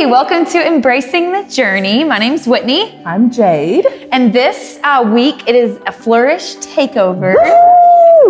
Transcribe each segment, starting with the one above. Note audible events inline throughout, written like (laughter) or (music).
Hey, welcome to Embracing the Journey. My name's Whitney, I'm Jade. and this uh, week it is a Flourish Takeover.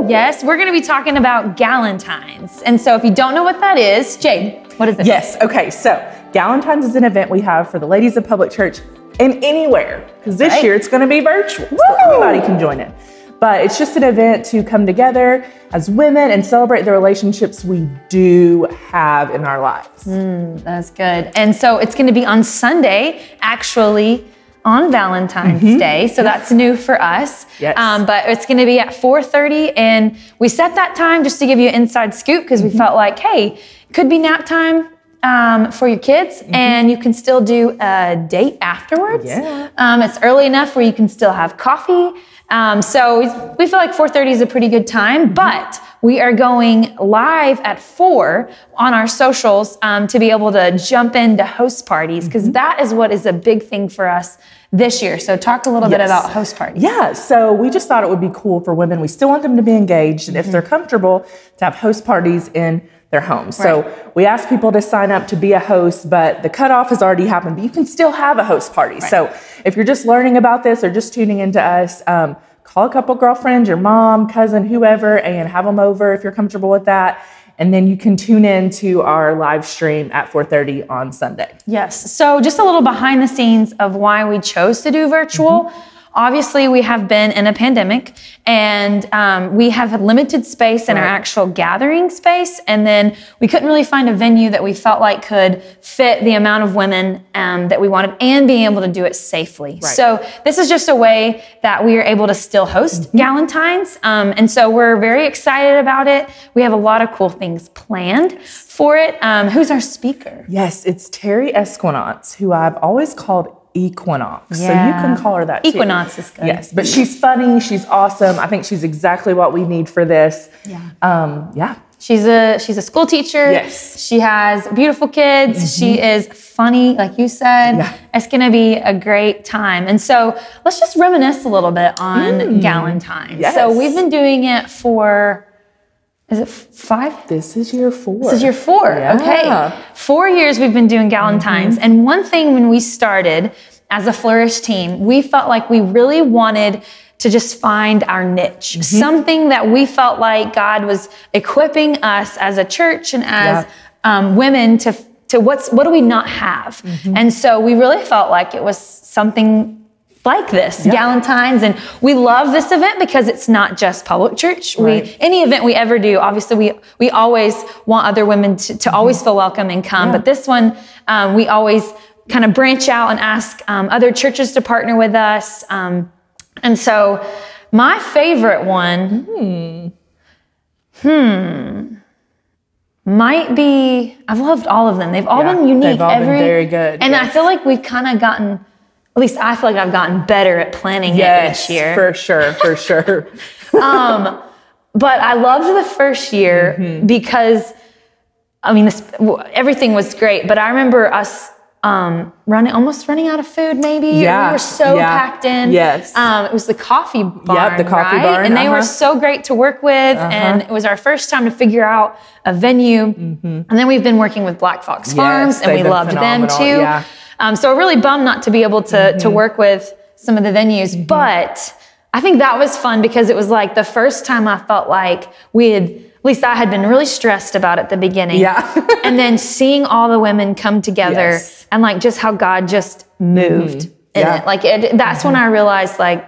Yes, we're going to be talking about Galentine's. And so if you don't know what that is, Jade, what is it? Yes. Okay. So Galentine's is an event we have for the ladies of public church and anywhere because this Right. year it's going to be virtual, so anybody can join it. But it's just an event to come together as women and celebrate the relationships we do have in our lives. That's good. And so it's going to be on Sunday, actually on Valentine's Day. So that's new for us. Mm-hmm. Yes. Um, but it's going to be at 4:30, and we set that time just to give you an inside scoop because Mm-hmm. we felt like, hey, could be nap time. Um, for your kids, and you can still do a date afterwards. Mm-hmm. Yeah. Um, it's early enough where you can still have coffee. Um, so we- feel like 4:30 is a pretty good time, but we are going live at four on our socials um, to be able to jump into host parties because that is what is a big thing for us this year. So talk a little bit about host parties. Yeah, so we just thought it would be cool for women. We still want them to be engaged, and if they're comfortable, to have host parties in their homes. So we asked people to sign up to be a host, but the cutoff has already happened. But you can still have a host party. So if you're just learning about this or just tuning into us, um, call a couple girlfriends, your mom, cousin, whoever, and have them over if you're comfortable with that. And then you can tune in to our live stream at 4:30 on Sunday. Yes. So, just a little behind the scenes of why we chose to do virtual. Mm-hmm. Obviously, we have been in a pandemic and um, we have limited space in our actual gathering space. And then we couldn't really find a venue that we felt like could fit the amount of women um, that we wanted and being able to do it safely. So, this is just a way that we are able to still host Galentine's. Um, and so, we're very excited about it. We have a lot of cool things planned for it. Um, who's our speaker? Yes, it's Terry Esquinance, who I've always called Equinox. So you can call her that too. Equinox is good. Yes, but she's funny. She's awesome. I think she's exactly what we need for this. Yeah. Um, yeah. She's a she's a school teacher. Yes. She has beautiful kids. She is funny, like you said. Yeah. It's gonna be a great time. And so let's just reminisce a little bit on Galentine's. Yes. So we've been doing it for is it five? This is year four. This is year four. Yeah. Mm-hmm. Okay. Four years we've been doing Galentine's. And one thing when we started as a Flourish team, we felt like we really wanted to just find our niche, Mm-hmm. something that we felt like God was equipping us as a church and as um, women to to what's what do we not have? Mm-hmm. And so we really felt like it was something like this, Galentine's, and we love this event because it's not just public church. We any event we ever do, obviously we we always want other women to, to always feel welcome and come. But this one, um, we always kind of branch out and ask um, other churches to partner with us. Um, and so, my favorite one, hmm, might be. I've loved all of them. They've all Yeah, been unique. they've all been very good, And I feel like we've kind of gotten. At least I feel like I've gotten better at planning yes, it each year. for sure, for sure. (laughs) But I loved the first year Mm-hmm. because, I mean, this, everything was great. But I remember us um, running, almost running out of food. Maybe Yeah, we were so yeah, packed in. yes. um, it was the coffee barn. Yeah, the coffee right? barn, and they were uh-huh. so great to work with. And it was our first time to figure out a venue. And then we've been working with Black Fox Farms, and we loved them too. yeah. Um, so really bummed not to be able to Mm-hmm. to work with some of the venues, but I think that was fun because it was like the first time I felt like we had, at least I had been really stressed about it at the beginning. Yeah. (laughs) and then seeing all the women come together Yes. Mm-hmm. and like just how God just moved in Yeah. Mm-hmm. it. Like it, that's when I realized like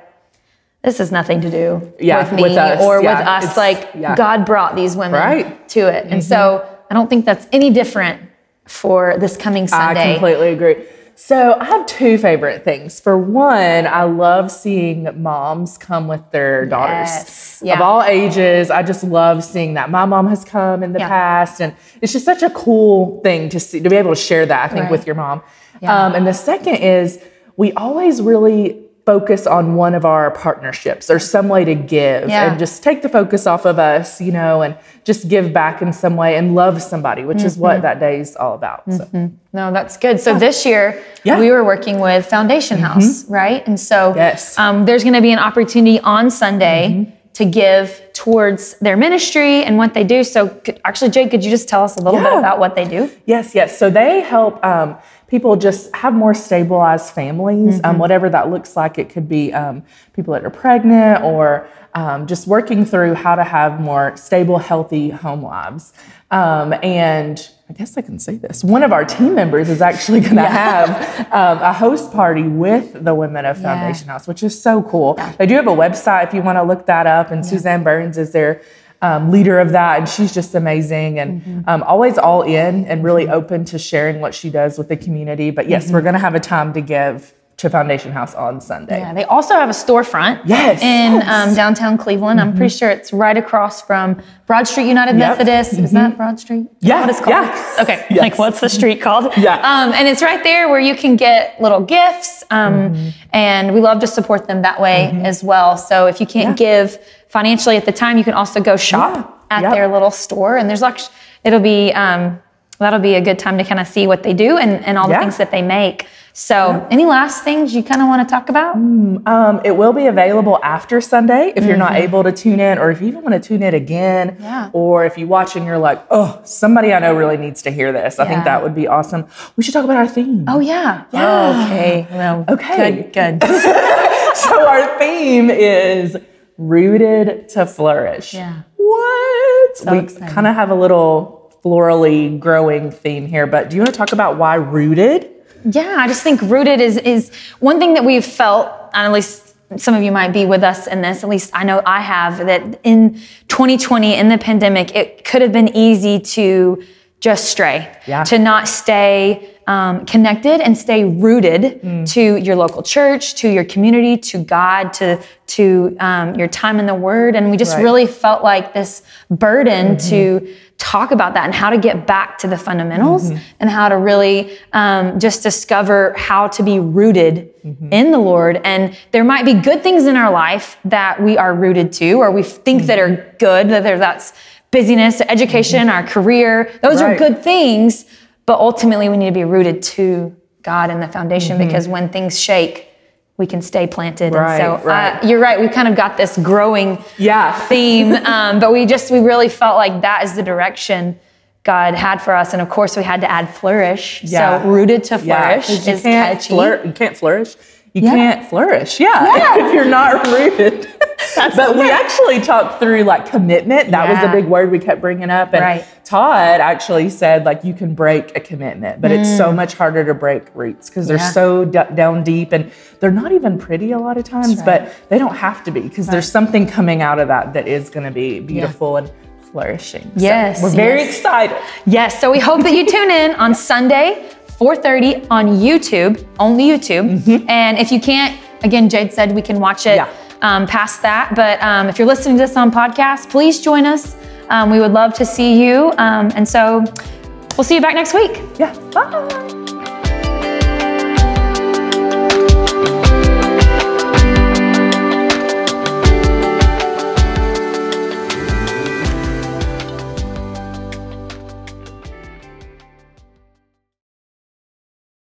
this has nothing to do Yeah, with me with us, or yeah. with us. It's- Like yeah. God brought these women Right. Mm-hmm. to it. And so I don't think that's any different for this coming Sunday. I completely agree. So I have two favorite things. For one, I love seeing moms come with their daughters Yes, yeah. of all ages. I just love seeing that. My mom has come in the Yeah. past, and it's just such a cool thing to see to be able to share that. I think Right. with your mom. Um, and the second is we always really focus on one of our partnerships or some way to give Yeah. and just take the focus off of us, you know, and just give back in some way and love somebody, which is Mm-hmm. what that day is all about. So. No, that's good. So this year Yeah. we were working with Foundation House, right? And so Yes. um, there's going to be an opportunity on Sunday to give towards their ministry and what they do. So could, actually, Jade, could you just tell us a little bit about what they do? Yes, yes. So they help um, people just have more stabilized families, um, whatever that looks like. It could be um, people that are pregnant or um, just working through how to have more stable, healthy home lives. Um, and I guess I can say this. One of our team members is actually going to have um, a host party with the women of Foundation House, which is so cool. They do have a website if you want to look that up, and Suzanne Burns is their um, leader of that, and she's just amazing and um, always all in and really open to sharing what she does with the community. But yes, we're going to have a time to give to Foundation House on Sunday. Yeah, they also have a storefront Yes, in yes. Mm-hmm. Um, downtown Cleveland. I'm pretty sure it's right across from Broad Street United Yep. Mm-hmm. Methodist. Is that Broad Street? Yeah, what it's called? yeah. Okay, Yes. like what's the street called? Yeah. Um, and it's right there where you can get little gifts. Um, Mm-hmm. And we love to support them that way as well. So if you can't give financially at the time, you can also go shop Yeah. at Yep. their little store. And there's actually, it'll be, um, that'll be a good time to kind of see what they do and, and all the Yeah. things that they make. So, any last things you kind of want to talk about? Um, it will be available after Sunday if you're not able to tune in, or if you even want to tune in again, Yeah. or if you watch and you're like, oh, somebody I know really needs to hear this. I Yeah. think that would be awesome. We should talk about our theme. Oh yeah. Yeah. Okay. Well, Okay. Good. Good. (laughs) so our theme is rooted to flourish. Yeah. What? we kind of have a little florally growing theme here, but do you want to talk about why rooted? Yeah. I just think rooted is is one thing that we've felt, and at least some of you might be with us in this. At least I know I have that in 2020 in the pandemic, it could have been easy to just stray, Yeah. to not stay um, connected and stay rooted to your local church, to your community, to God, to to um, your time in the Word, and we just Right. really felt like this burden to talk about that and how to get back to the fundamentals and how to really um, just discover how to be rooted in the Lord. And there might be good things in our life that we are rooted to, or we think that are good, that there, that's busyness, education, our career. Those are good things, but ultimately we need to be rooted to God and the foundation because when things shake, we can stay planted. Right, and so right. Uh, you're right. We kind of got this growing Yeah. theme, (laughs) um, but we just we really felt like that is the direction God had for us, and of course we had to add flourish. Yeah. So rooted to flourish Yeah, flourish 'cause you is can't catchy. you can't flourish. You Yeah. can't flourish. Yeah, (laughs) if you're not rooted. (laughs) but we actually talked through like commitment. That was a big word we kept bringing up. And Right. Todd actually said like you can break a commitment, but it's so much harder to break roots because they're Mm. Yeah. so d- down deep and they're not even pretty a lot of times, right. but they don't have to be because there's something coming out of that that is going to be beautiful and flourishing. So Yes, we're very yes. excited. Yes. So we hope that you tune in on (laughs) Sunday, 4:30 on YouTube, only YouTube. And if you can't, again, Jade said we can watch it Yeah. um, past that. But um, if you're listening to this on podcast, please join us. Um, we would love to see you. Um, and so we'll see you back next week. Yeah. Bye.